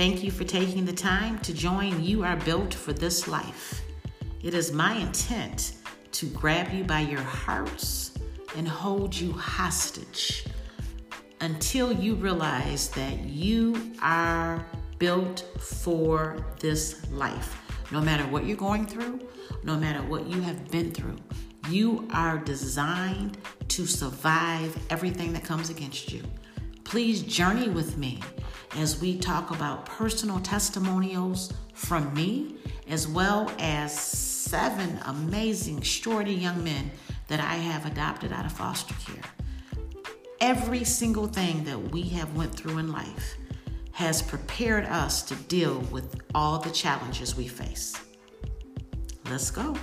Thank you for taking the time to join You Are Built for This Life. It is my intent to grab you by your hearts and hold you hostage until you realize that you are built for this life. No matter what you're going through, no matter what you have been through, you are designed to survive everything that comes against you. Please journey with me as we talk about personal testimonials from me, as well as seven amazing, extraordinary young men that I have adopted out of foster care. Every single thing that we have went through in life has prepared us to deal with all the challenges we face. Let's go.